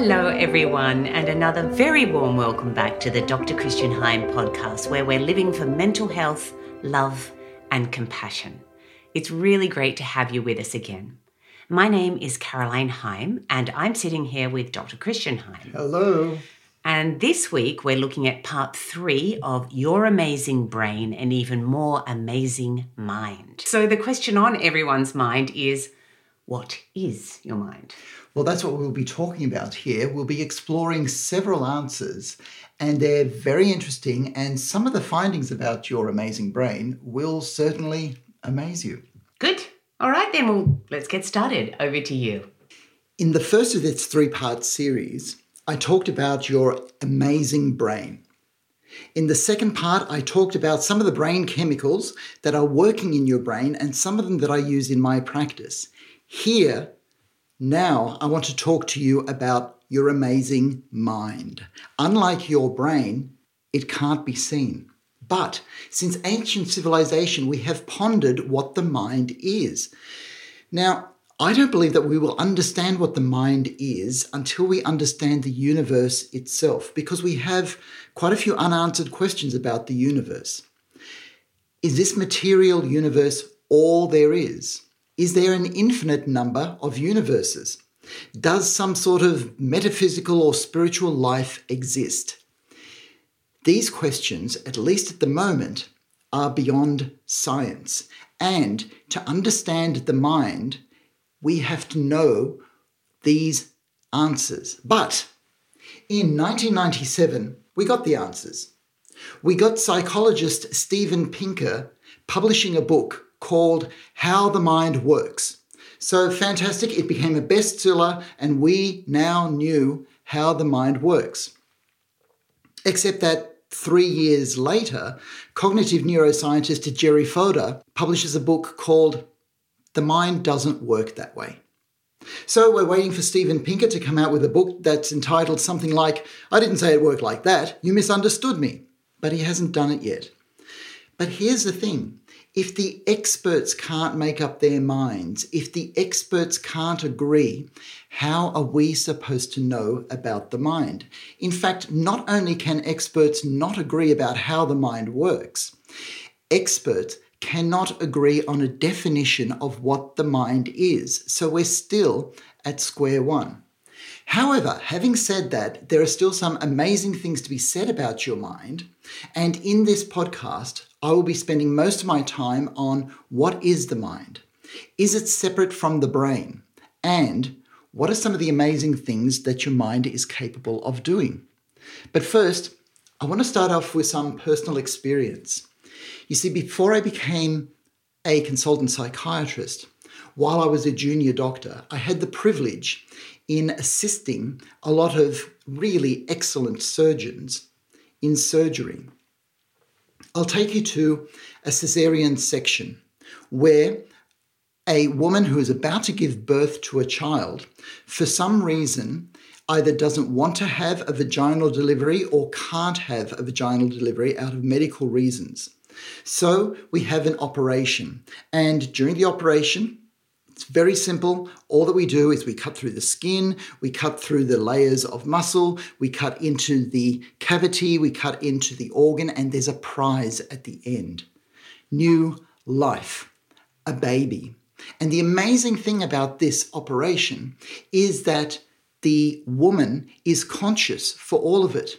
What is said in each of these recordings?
Hello, everyone, and another very warm welcome back to the Dr. Christian Heim podcast, where we're living for mental health, love, and compassion. It's really great to have you with us again. My name is Caroline Heim, and I'm sitting here with Dr. Christian Heim. Hello. And this week, we're looking at part three of Your Amazing Brain and Even More Amazing Mind. So, the question on everyone's mind is what is your mind? Well, that's what we'll be talking about here. We'll be exploring several answers, and they're very interesting. And some of the findings about your amazing brain will certainly amaze you. Good. All right, then, well, let's get started. Over to you. In the first of its three part series, I talked about your amazing brain. In the second part, I talked about some of the brain chemicals that are working in your brain and some of them that I use in my practice. Here, now, I want to talk to you about your amazing mind. Unlike your brain, it can't be seen. But since ancient civilization, we have pondered what the mind is. Now, I don't believe that we will understand what the mind is until we understand the universe itself, because we have quite a few unanswered questions about the universe. Is this material universe all there is? Is there an infinite number of universes? Does some sort of metaphysical or spiritual life exist? These questions, at least at the moment, are beyond science. And to understand the mind, we have to know these answers. But in 1997, we got the answers. We got psychologist Steven Pinker publishing a book called How the Mind Works. So fantastic, it became a bestseller, and we now knew how the mind works. Except that three years later, cognitive neuroscientist Jerry Fodor publishes a book called The Mind Doesn't Work That Way. So we're waiting for Steven Pinker to come out with a book that's entitled something like, I didn't say it worked like that, you misunderstood me. But he hasn't done it yet. But here's the thing if the experts can't make up their minds, if the experts can't agree, how are we supposed to know about the mind? In fact, not only can experts not agree about how the mind works, experts cannot agree on a definition of what the mind is. So we're still at square one. However, having said that, there are still some amazing things to be said about your mind. And in this podcast, I will be spending most of my time on what is the mind? Is it separate from the brain? And what are some of the amazing things that your mind is capable of doing? But first, I want to start off with some personal experience. You see, before I became a consultant psychiatrist, while I was a junior doctor, I had the privilege in assisting a lot of really excellent surgeons in surgery. I'll take you to a cesarean section where a woman who is about to give birth to a child, for some reason, either doesn't want to have a vaginal delivery or can't have a vaginal delivery out of medical reasons. So we have an operation. And during the operation, it's very simple. All that we do is we cut through the skin, we cut through the layers of muscle, we cut into the cavity, we cut into the organ, and there's a prize at the end. New life, a baby. And the amazing thing about this operation is that the woman is conscious for all of it.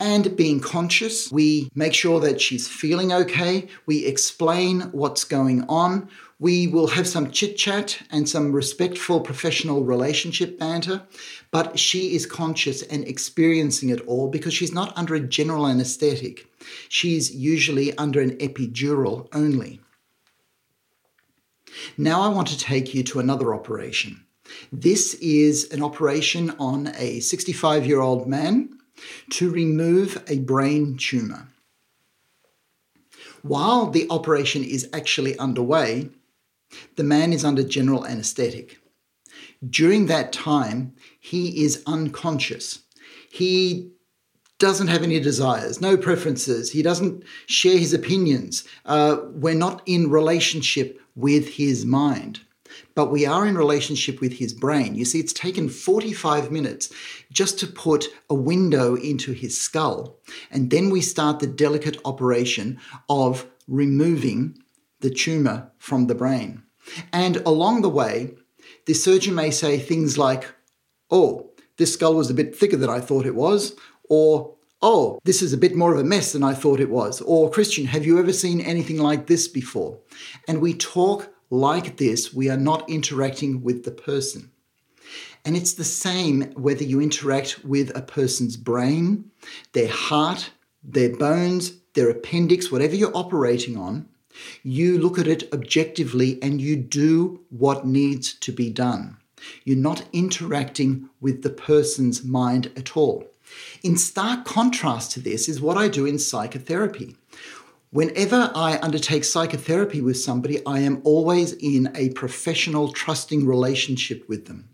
And being conscious, we make sure that she's feeling okay. We explain what's going on. We will have some chit chat and some respectful professional relationship banter, but she is conscious and experiencing it all because she's not under a general anesthetic. She's usually under an epidural only. Now, I want to take you to another operation. This is an operation on a 65 year old man to remove a brain tumor. While the operation is actually underway, the man is under general anesthetic. During that time, he is unconscious. He doesn't have any desires, no preferences. He doesn't share his opinions. Uh, we're not in relationship with his mind. but we are in relationship with his brain. You see, it's taken 45 minutes just to put a window into his skull. And then we start the delicate operation of removing the tumor from the brain. And along the way, the surgeon may say things like, Oh, this skull was a bit thicker than I thought it was, or Oh, this is a bit more of a mess than I thought it was, or Christian, have you ever seen anything like this before? And we talk like this, we are not interacting with the person. And it's the same whether you interact with a person's brain, their heart, their bones, their appendix, whatever you're operating on, you look at it objectively and you do what needs to be done. You're not interacting with the person's mind at all. In stark contrast to this is what I do in psychotherapy. Whenever I undertake psychotherapy with somebody, I am always in a professional, trusting relationship with them.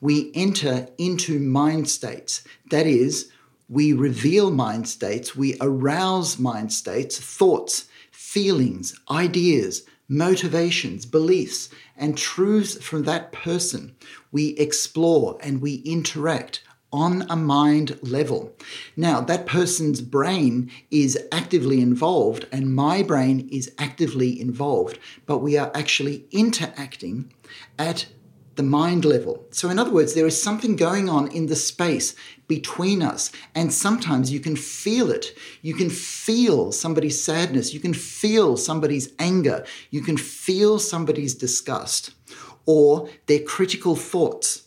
We enter into mind states. That is, we reveal mind states, we arouse mind states, thoughts, feelings, ideas, motivations, beliefs, and truths from that person. We explore and we interact on a mind level. Now, that person's brain is actively involved, and my brain is actively involved, but we are actually interacting at the mind level. So, in other words, there is something going on in the space between us, and sometimes you can feel it. You can feel somebody's sadness, you can feel somebody's anger, you can feel somebody's disgust, or their critical thoughts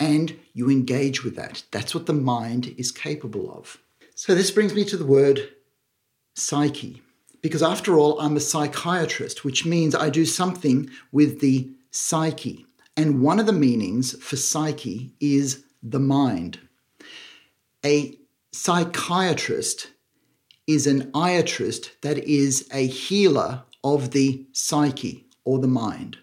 and you engage with that. That's what the mind is capable of. So, this brings me to the word psyche, because after all, I'm a psychiatrist, which means I do something with the psyche. And one of the meanings for psyche is the mind. A psychiatrist is an iatrist, that is, a healer of the psyche or the mind.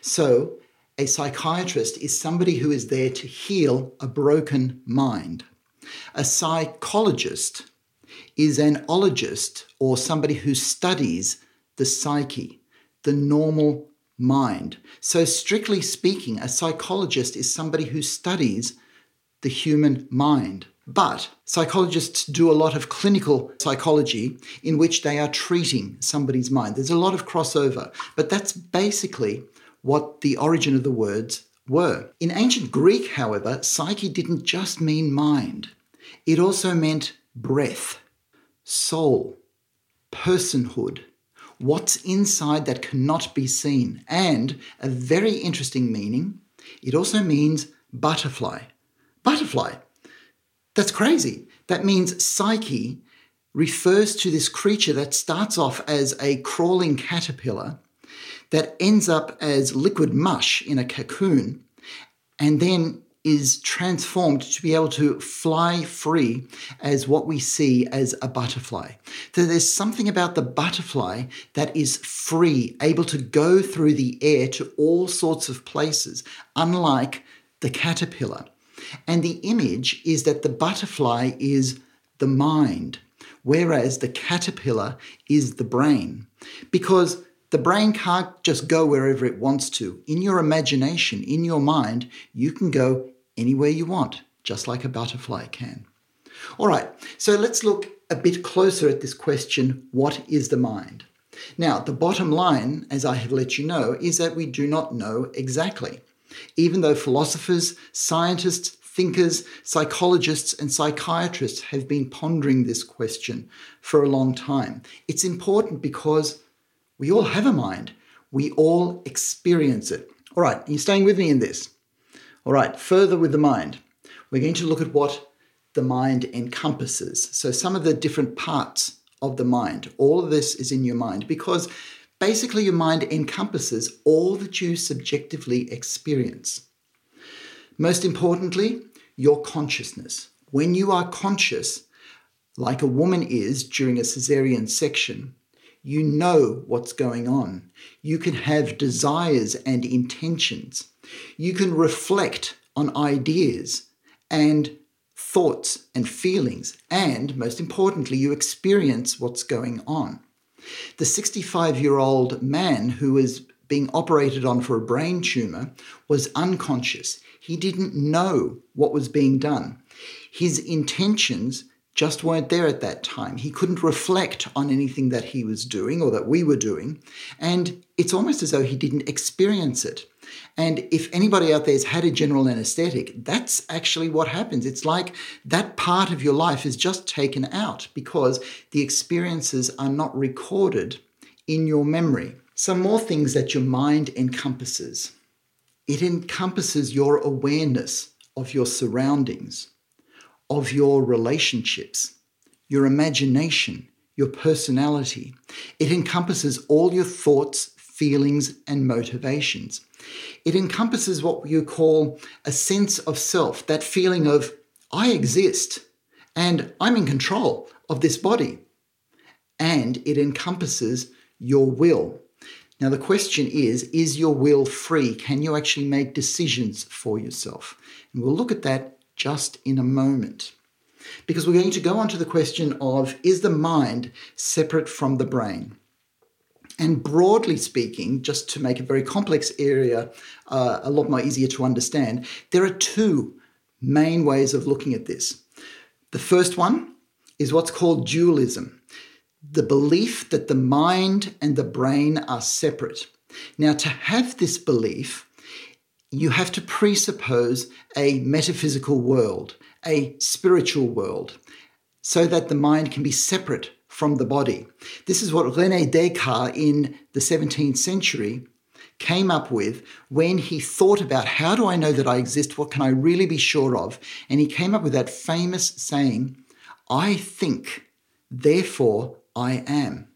So, a psychiatrist is somebody who is there to heal a broken mind. A psychologist is an ologist or somebody who studies the psyche, the normal mind. So, strictly speaking, a psychologist is somebody who studies the human mind. But psychologists do a lot of clinical psychology in which they are treating somebody's mind. There's a lot of crossover, but that's basically what the origin of the words were. In ancient Greek, however, psyche didn't just mean mind, it also meant breath, soul, personhood, what's inside that cannot be seen, and a very interesting meaning, it also means butterfly. Butterfly. That's crazy. That means psyche refers to this creature that starts off as a crawling caterpillar that ends up as liquid mush in a cocoon and then is transformed to be able to fly free as what we see as a butterfly. So there's something about the butterfly that is free, able to go through the air to all sorts of places, unlike the caterpillar. And the image is that the butterfly is the mind, whereas the caterpillar is the brain. Because the brain can't just go wherever it wants to. In your imagination, in your mind, you can go anywhere you want, just like a butterfly can. All right, so let's look a bit closer at this question what is the mind? Now, the bottom line, as I have let you know, is that we do not know exactly. Even though philosophers, scientists, thinkers, psychologists, and psychiatrists have been pondering this question for a long time, it's important because we all have a mind. We all experience it. All right, you're you staying with me in this? All right, further with the mind. We're going to look at what the mind encompasses. So, some of the different parts of the mind. All of this is in your mind because basically your mind encompasses all that you subjectively experience. Most importantly, your consciousness. When you are conscious, like a woman is during a cesarean section, you know what's going on. You can have desires and intentions. You can reflect on ideas and thoughts and feelings. And most importantly, you experience what's going on. The 65 year old man who was being operated on for a brain tumor was unconscious. He didn't know what was being done. His intentions just weren't there at that time. He couldn't reflect on anything that he was doing or that we were doing. And it's almost as though he didn't experience it. And if anybody out there has had a general anesthetic, that's actually what happens. It's like that part of your life is just taken out because the experiences are not recorded in your memory. Some more things that your mind encompasses it encompasses your awareness of your surroundings of your relationships, your imagination, your personality. It encompasses all your thoughts, feelings, and motivations. It encompasses what you call a sense of self, that feeling of, I exist and I'm in control of this body. And it encompasses your will. Now, the question is Is your will free? Can you actually make decisions for yourself? And we'll look at that just in a moment. Because we're going to go on to the question of is the mind separate from the brain? And broadly speaking, just to make a very complex area uh, a lot more easier to understand, there are two main ways of looking at this. The first one is what's called dualism the belief that the mind and the brain are separate. Now, to have this belief, you have to presuppose a metaphysical world, a spiritual world, so that the mind can be separate from the body. This is what Rene Descartes in the 17th century came up with when he thought about how do I know that I exist? What can I really be sure of? And he came up with that famous saying, I think, therefore I am.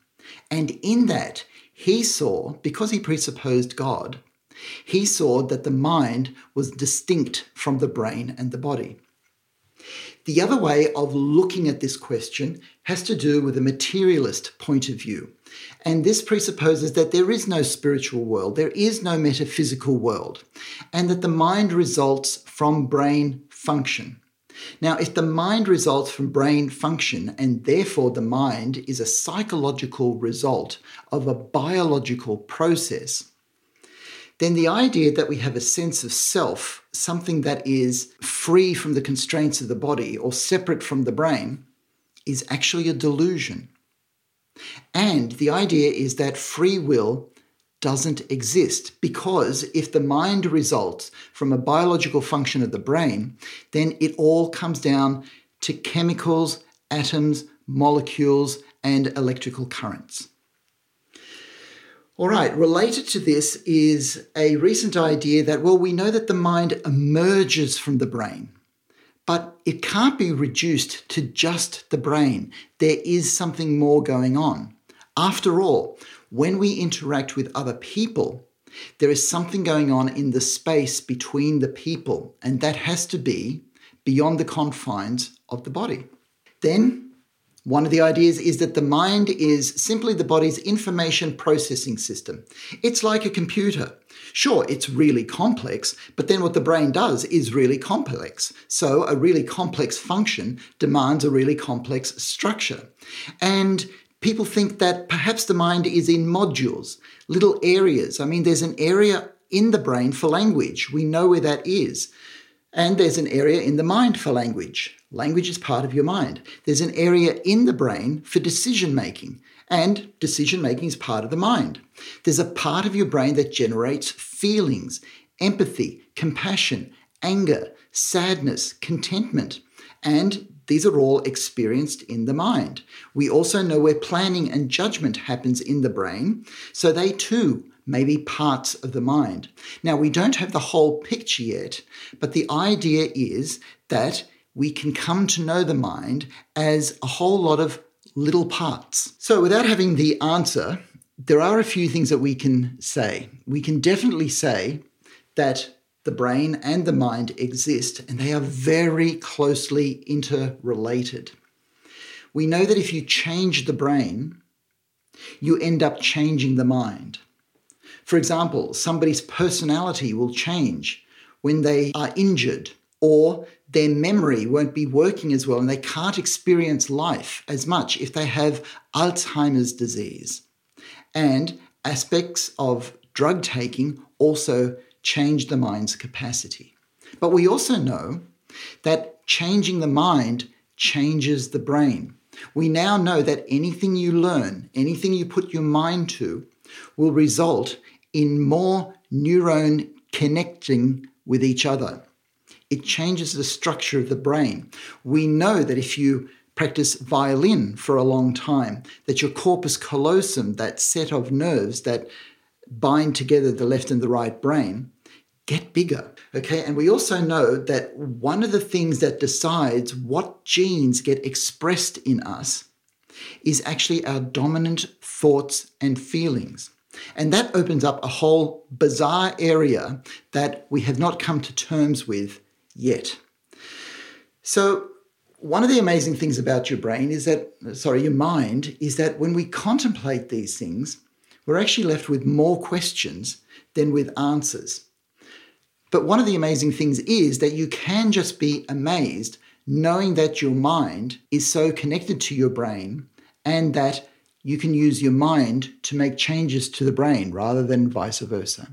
And in that, he saw, because he presupposed God, he saw that the mind was distinct from the brain and the body. The other way of looking at this question has to do with a materialist point of view. And this presupposes that there is no spiritual world, there is no metaphysical world, and that the mind results from brain function. Now, if the mind results from brain function, and therefore the mind is a psychological result of a biological process, then the idea that we have a sense of self, something that is free from the constraints of the body or separate from the brain, is actually a delusion. And the idea is that free will doesn't exist because if the mind results from a biological function of the brain, then it all comes down to chemicals, atoms, molecules, and electrical currents. All right, related to this is a recent idea that, well, we know that the mind emerges from the brain, but it can't be reduced to just the brain. There is something more going on. After all, when we interact with other people, there is something going on in the space between the people, and that has to be beyond the confines of the body. Then one of the ideas is that the mind is simply the body's information processing system. It's like a computer. Sure, it's really complex, but then what the brain does is really complex. So a really complex function demands a really complex structure. And people think that perhaps the mind is in modules, little areas. I mean, there's an area in the brain for language. We know where that is. And there's an area in the mind for language. Language is part of your mind. There's an area in the brain for decision making, and decision making is part of the mind. There's a part of your brain that generates feelings, empathy, compassion, anger, sadness, contentment, and these are all experienced in the mind. We also know where planning and judgment happens in the brain, so they too may be parts of the mind. Now, we don't have the whole picture yet, but the idea is that we can come to know the mind as a whole lot of little parts. So, without having the answer, there are a few things that we can say. We can definitely say that the brain and the mind exist and they are very closely interrelated. We know that if you change the brain, you end up changing the mind. For example, somebody's personality will change when they are injured or their memory won't be working as well and they can't experience life as much if they have Alzheimer's disease. And aspects of drug taking also change the mind's capacity. But we also know that changing the mind changes the brain. We now know that anything you learn, anything you put your mind to, will result in more neuron connecting with each other. It changes the structure of the brain. We know that if you practice violin for a long time, that your corpus callosum, that set of nerves that bind together the left and the right brain, get bigger. Okay, and we also know that one of the things that decides what genes get expressed in us is actually our dominant thoughts and feelings. And that opens up a whole bizarre area that we have not come to terms with yet. So, one of the amazing things about your brain is that, sorry, your mind, is that when we contemplate these things, we're actually left with more questions than with answers. But one of the amazing things is that you can just be amazed knowing that your mind is so connected to your brain and that you can use your mind to make changes to the brain rather than vice versa.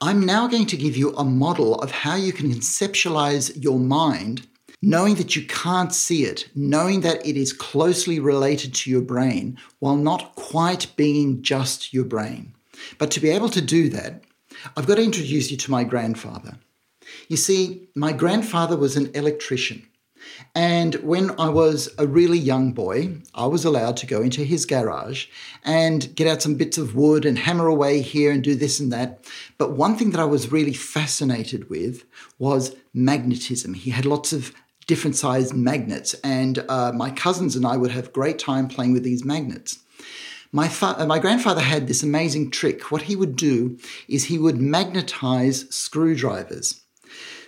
I'm now going to give you a model of how you can conceptualize your mind, knowing that you can't see it, knowing that it is closely related to your brain while not quite being just your brain. But to be able to do that, I've got to introduce you to my grandfather. You see, my grandfather was an electrician. And when I was a really young boy, I was allowed to go into his garage and get out some bits of wood and hammer away here and do this and that. But one thing that I was really fascinated with was magnetism. He had lots of different sized magnets, and uh, my cousins and I would have great time playing with these magnets. My, fa- uh, my grandfather had this amazing trick. What he would do is he would magnetize screwdrivers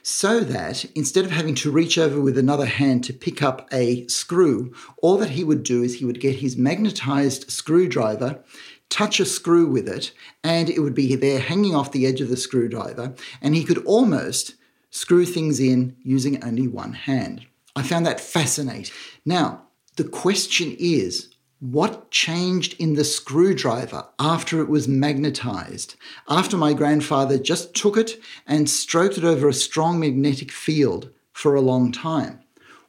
so that instead of having to reach over with another hand to pick up a screw, all that he would do is he would get his magnetized screwdriver, touch a screw with it, and it would be there hanging off the edge of the screwdriver, and he could almost screw things in using only one hand. I found that fascinating. Now, the question is what changed in the screwdriver after it was magnetized? After my grandfather just took it and stroked it over a strong magnetic field for a long time.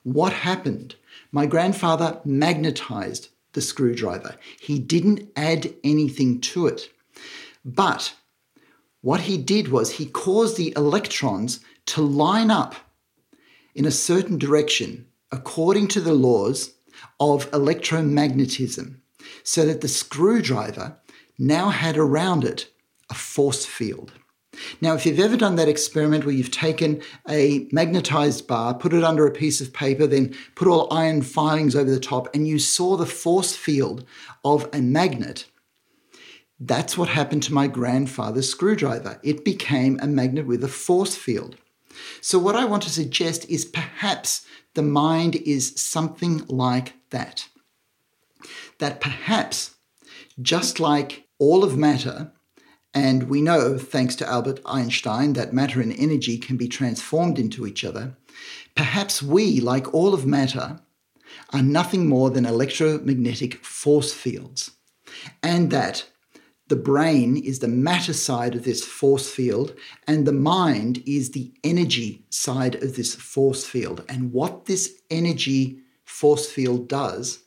What happened? My grandfather magnetized the screwdriver. He didn't add anything to it. But what he did was he caused the electrons to line up in a certain direction according to the laws of electromagnetism so that the screwdriver now had around it a force field. Now, if you've ever done that experiment where you've taken a magnetized bar, put it under a piece of paper, then put all iron filings over the top, and you saw the force field of a magnet, that's what happened to my grandfather's screwdriver. It became a magnet with a force field. So, what I want to suggest is perhaps the mind is something like that. That perhaps, just like all of matter, and we know, thanks to Albert Einstein, that matter and energy can be transformed into each other, perhaps we, like all of matter, are nothing more than electromagnetic force fields. And that the brain is the matter side of this force field, and the mind is the energy side of this force field. And what this energy force field does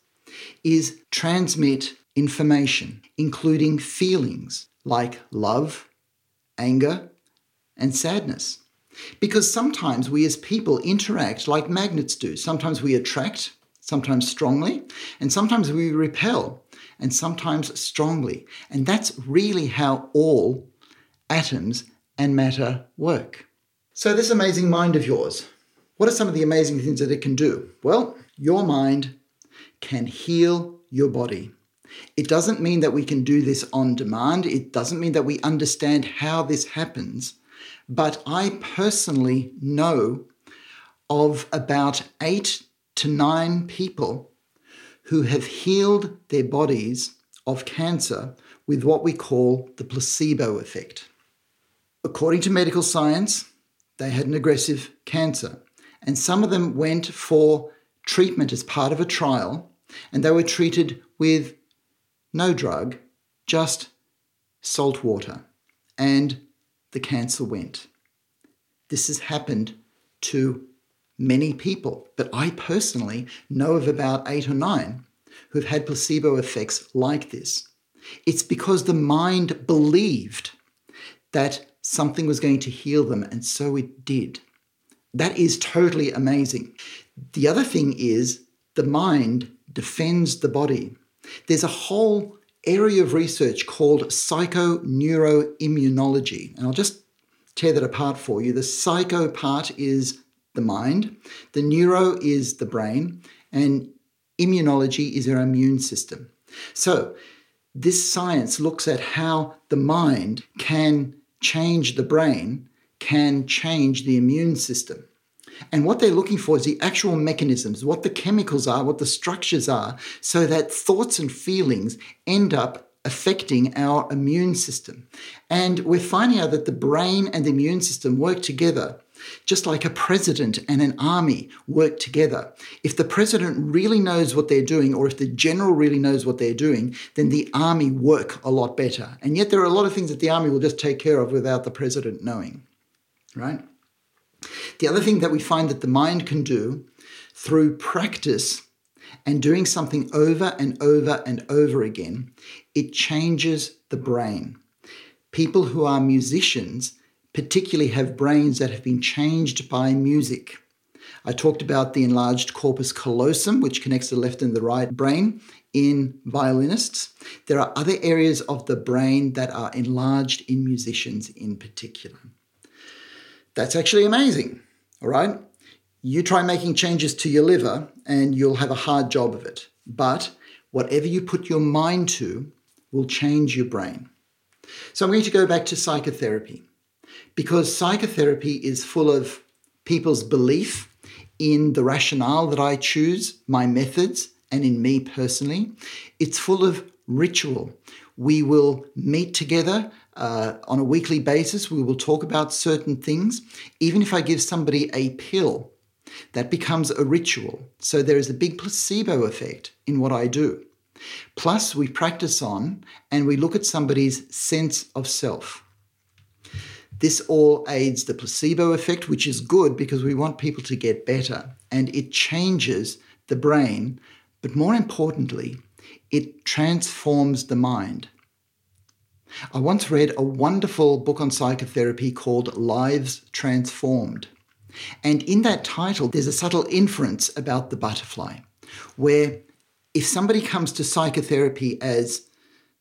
is transmit information, including feelings like love, anger, and sadness. Because sometimes we as people interact like magnets do. Sometimes we attract, sometimes strongly, and sometimes we repel and sometimes strongly. And that's really how all atoms and matter work. So, this amazing mind of yours, what are some of the amazing things that it can do? Well, your mind can heal your body. It doesn't mean that we can do this on demand, it doesn't mean that we understand how this happens. But I personally know of about eight to nine people who have healed their bodies of cancer with what we call the placebo effect. According to medical science, they had an aggressive cancer, and some of them went for treatment as part of a trial, and they were treated with no drug, just salt water. and the cancer went. This has happened to many people, but I personally know of about eight or nine who've had placebo effects like this. It's because the mind believed that something was going to heal them, and so it did. That is totally amazing. The other thing is the mind defends the body. There's a whole area of research called psychoneuroimmunology, and I'll just tear that apart for you. The psycho part is the mind, the neuro is the brain, and immunology is our immune system. So, this science looks at how the mind can change the brain, can change the immune system. And what they're looking for is the actual mechanisms, what the chemicals are, what the structures are, so that thoughts and feelings end up affecting our immune system. And we're finding out that the brain and the immune system work together just like a president and an army work together. If the president really knows what they're doing, or if the general really knows what they're doing, then the army work a lot better. And yet there are a lot of things that the army will just take care of without the president knowing, right? The other thing that we find that the mind can do through practice and doing something over and over and over again, it changes the brain. People who are musicians particularly have brains that have been changed by music. I talked about the enlarged corpus callosum, which connects the left and the right brain in violinists. There are other areas of the brain that are enlarged in musicians in particular. That's actually amazing, all right? You try making changes to your liver and you'll have a hard job of it. But whatever you put your mind to will change your brain. So I'm going to go back to psychotherapy because psychotherapy is full of people's belief in the rationale that I choose, my methods, and in me personally. It's full of ritual. We will meet together uh, on a weekly basis. We will talk about certain things. Even if I give somebody a pill, that becomes a ritual. So there is a big placebo effect in what I do. Plus, we practice on and we look at somebody's sense of self. This all aids the placebo effect, which is good because we want people to get better and it changes the brain. But more importantly, it transforms the mind. I once read a wonderful book on psychotherapy called Lives Transformed. And in that title, there's a subtle inference about the butterfly, where if somebody comes to psychotherapy as,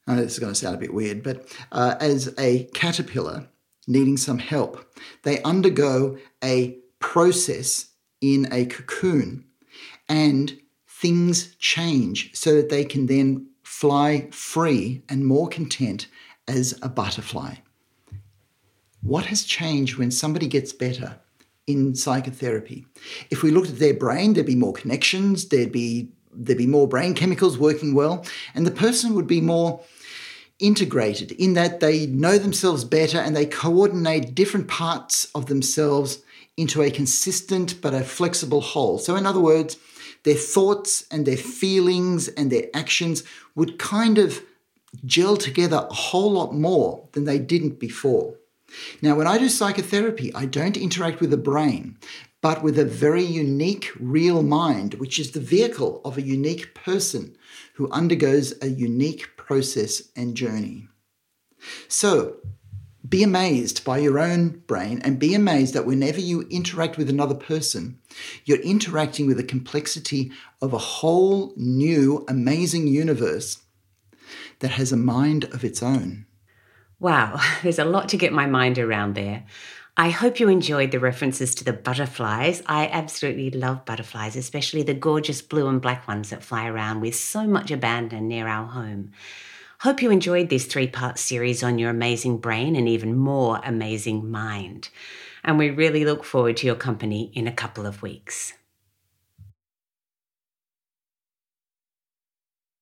I know this is going to sound a bit weird, but uh, as a caterpillar needing some help, they undergo a process in a cocoon and things change so that they can then fly free and more content as a butterfly. What has changed when somebody gets better in psychotherapy? If we looked at their brain, there'd be more connections, there'd be there'd be more brain chemicals working well, and the person would be more integrated in that they know themselves better and they coordinate different parts of themselves into a consistent but a flexible whole. So, in other words, their thoughts and their feelings and their actions would kind of gel together a whole lot more than they didn't before. Now, when I do psychotherapy, I don't interact with the brain, but with a very unique, real mind, which is the vehicle of a unique person who undergoes a unique process and journey. So, be amazed by your own brain and be amazed that whenever you interact with another person, you're interacting with the complexity of a whole new, amazing universe that has a mind of its own. Wow, there's a lot to get my mind around there. I hope you enjoyed the references to the butterflies. I absolutely love butterflies, especially the gorgeous blue and black ones that fly around with so much abandon near our home. Hope you enjoyed this three part series on your amazing brain and even more amazing mind. And we really look forward to your company in a couple of weeks.